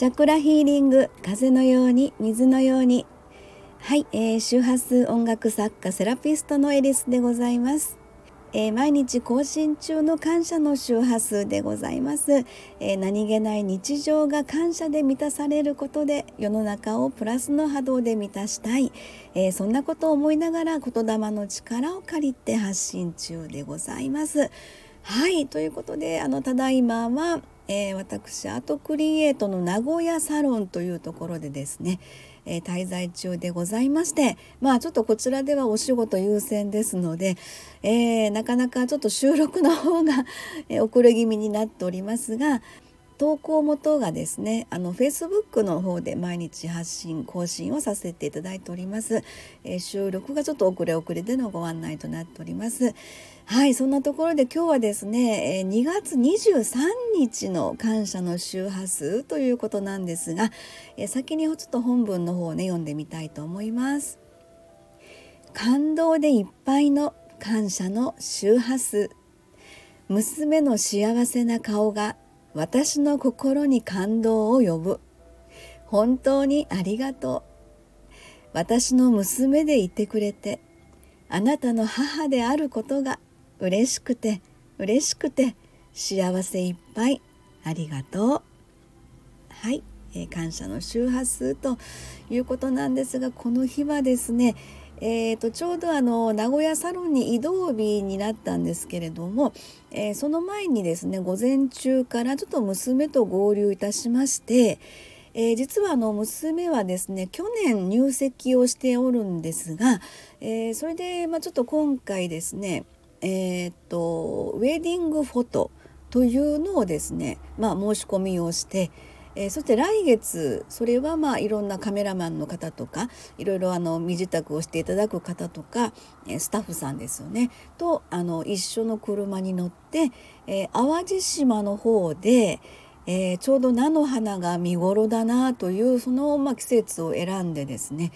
チャクラヒーリング風のように水のように。はい、えー、周波数音楽作家セラピストのエリスでございます、えー、毎日更新中の感謝の周波数でございます、えー、何気ない日常が感謝で満たされることで世の中をプラスの波動で満たしたい、えー、そんなことを思いながら言霊の力を借りて発信中でございます。はいということであのただいまは、え私アートクリエイトの名古屋サロンというところでですねえー、滞在中でございましてまあちょっとこちらではお仕事優先ですので、えー、なかなかちょっと収録の方が遅れ気味になっておりますが投稿元がですねあの Facebook の方で毎日発信更新をさせていただいております、えー、収録がちょっと遅れ遅れでのご案内となっております。はいそんなところで今日はですねえ2月23日の感謝の周波数ということなんですがえ先にちょっと本文の方をね読んでみたいと思います。感動でいっぱいの感謝の周波数。娘の幸せな顔が私の心に感動を呼ぶ。本当にありがとう。私の娘でいてくれてあなたの母であることが嬉しくて嬉しくて幸せいっぱい。ありがとう。はい、えー、感謝の周波数ということなんですがこの日はですねえーと、ちょうどあの名古屋サロンに移動日になったんですけれども、えー、その前にですね午前中からちょっと娘と合流いたしまして、えー、実はあの娘はですね去年入籍をしておるんですが、えー、それで、まあ、ちょっと今回ですねえーとウェディングフォトというのをですね、まあ、申し込みをして、えー、そして来月それはまあいろんなカメラマンの方とかいろいろあの身支度をしていただく方とか、えー、スタッフさんですよね。とあの一緒の車に乗って、えー、淡路島の方で、えちょうど菜の花が見頃だなというその、まあ、季節を選んでですね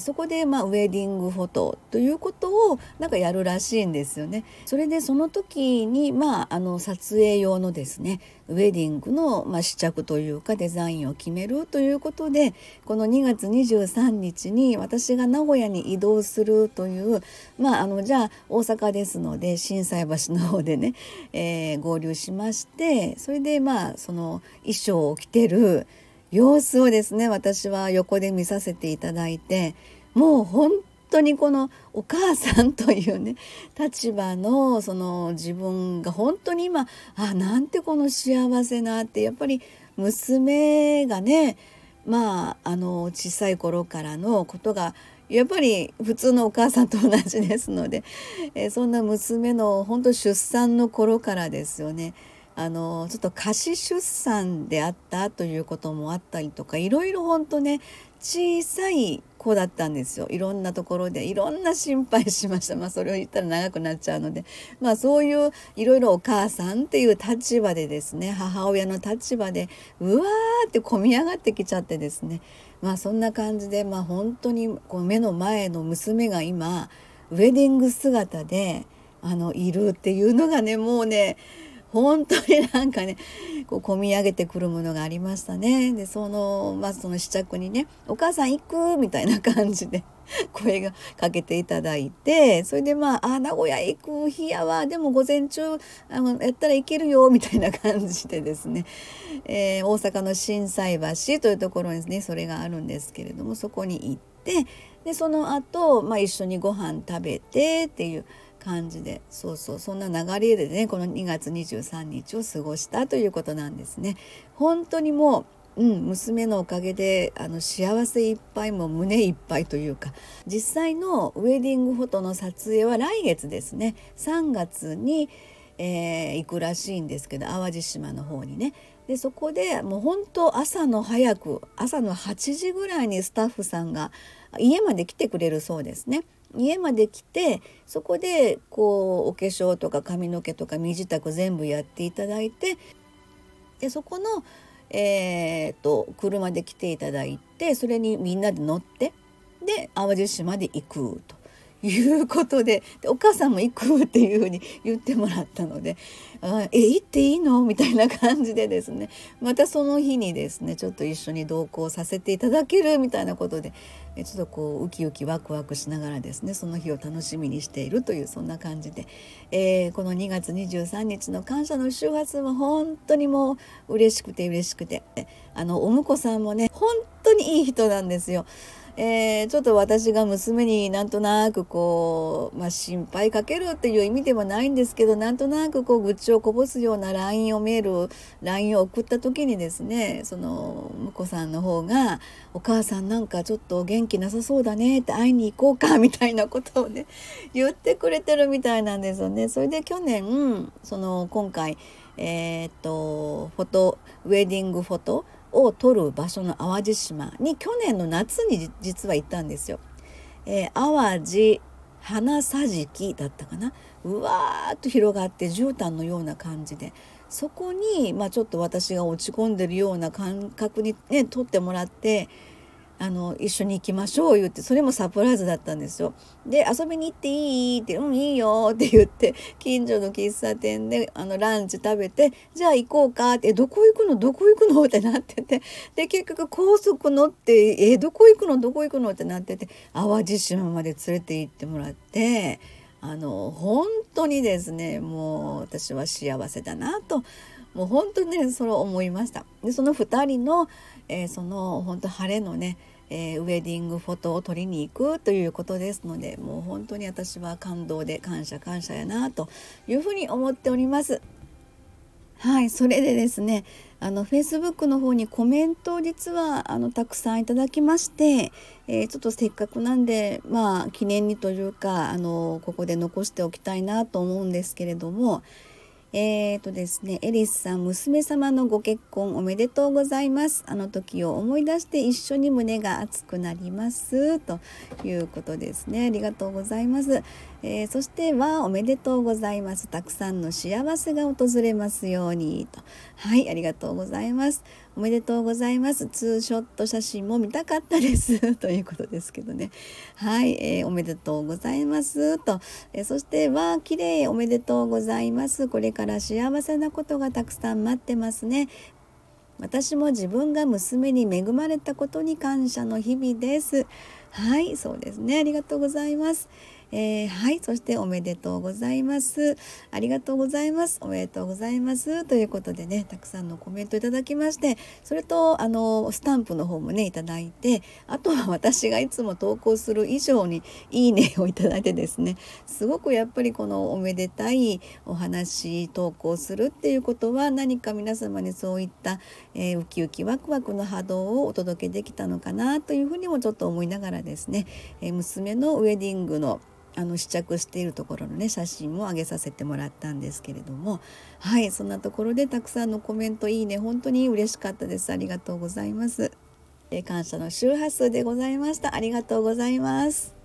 そこでまあウェディングフォトということをなんかやるらしいんですよね。それでその時にまああの撮影用のですねウェディングのまあ試着というかデザインを決めるということでこの2月23日に私が名古屋に移動するというまああのじゃあ大阪ですので心斎橋の方でね、えー、合流しましてそれでまあその衣装を着てる様子をですね私は横で見させていただいてもう本当にこのお母さんというね立場のその自分が本当に今あなんてこの幸せなってやっぱり娘がねまああの小さい頃からのことがやっぱり普通のお母さんと同じですので、えそんな娘の本当出産の頃からですよね。あのちょっと貸し出産であったということもあったりとかいろいろ本当ね小さい子だったんですよ。いろんなところで。いろんな心配しました。まあそれを言ったら長くなっちゃうので。まあそういういろいろお母さんっていう立場でですね母親の立場でうわーって込み上がってきちゃってですね。まあそんな感じでまあ本当にこう目の前の娘が今ウェディング姿であのいるっていうのがねもうね本当になんかねこう込み上げてくるものがありましたね。でそのまあその試着にね「お母さん行く」みたいな感じで 声がかけていただいてそれでまあ「あ名古屋行く日やわでも午前中あのやったらいけるよ」みたいな感じでですね、えー、大阪の心斎橋というところにですねそれがあるんですけれどもそこに行ってでその後、まあ一緒にご飯食べてっていう。感じでそうそうそんな流れでねこの2月23日を過ごしたということなんですね。本当にもう、うん、娘のおかげであの幸せいっぱいも胸いっぱいというか実際のウェディングフォトの撮影は来月ですね3月に、えー、行くらしいんですけど淡路島の方にねでそこでもう本当朝の早く朝の8時ぐらいにスタッフさんが家まで来てくれるそうですね。家まで来てそこでこうお化粧とか髪の毛とか身支度全部やっていただいてでそこの、えーと、車で来ていただいてそれにみんなで乗ってで淡路島で行くと。いうことででお母さんも行くっていうふうに言ってもらったので「あえ行っていいの?」みたいな感じでですねまたその日にですねちょっと一緒に同行させていただける？みたいなことでちょっとこうウキウキワクワクしながらですねその日を楽しみにしているというそんな感じで、えー、この2月23日の感謝の周波数は本当にもう嬉しくて嬉しくてあのお婿さんもね本当にいい人なんですよ。えー、ちょっと私が娘になんとなくこう、まあ、心配かけるっていう意味ではないんですけどなんとなくこう愚痴をこぼすような LINE をメール LINE を送った時にですねその婿さんの方が「お母さんなんかちょっと元気なさそうだね」って会いに行こうかみたいなことをね言ってくれてるみたいなんですよね。それで去年その今回えー、っとフォトウェディングフォトを取る場所の淡路島に去年の夏に実は行ったんですよ。えー、淡路花さじきだったかなうわーっと広がって絨毯のような感じでそこに、まあ、ちょっと私が落ち込んでるような感覚にね撮ってもらってあの一緒に行きましょう言ってそれもサプライズだったんですよ。で遊びに行っていいって「うんいいよ」って言って近所の喫茶店であのランチ食べて「じゃあ行こうか」って「どこ行くの？どこ行くの?」ってなっててで結局高速乗って「えどこ行くの？どこ行くの?」ってなってて淡路島まで連れて行ってもらって。あの本当にですねもう私は幸せだなともう本当にねそれを思いました。でその2人の、えー、その本当晴れのね、えー、ウェディングフォトを撮りに行くということですのでもう本当に私は感動で感謝感謝やなというふうに思っております。はいそれでですねあの Facebook の方にコメントを実はあのたくさんいただきまして、えー、ちょっとせっかくなんでまあ記念にというかあのここで残しておきたいなと思うんですけれどもえーとですね、エリスさん、娘様のご結婚おめでとうございます。あの時を思い出して一緒に胸が熱くなります。ということですね。ありがとうございます。えー、そしてはおめでとうございます。たくさんの幸せが訪れますように。と。はい、ありがとうございます。おめでとうございます。ツーショット写真も見たかったです。ということですけどね。はい、えー、おめでとうございます。と、えー、そしては、綺麗おめでとうございます。これから幸せなことがたくさん待ってますね。私も自分が娘に恵まれたことに感謝の日々です。はい、そうですね。ありがとうございます。えー、はいそしておめでとうございます。ありがとうございます。おめでとうございます。ということでねたくさんのコメントいただきましてそれとあのスタンプの方もねいただいてあとは私がいつも投稿する以上にいいねをいただいてですねすごくやっぱりこのおめでたいお話投稿するっていうことは何か皆様にそういった、えー、ウキウキワクワクの波動をお届けできたのかなというふうにもちょっと思いながらですね、えー、娘のウェディングのあの試着しているところのね写真も上げさせてもらったんですけれども。はいそんなところでたくさんのコメントいいね。本当に嬉しかったです。ありがとうございます、え感謝の周波数でございました。ありがとうございます。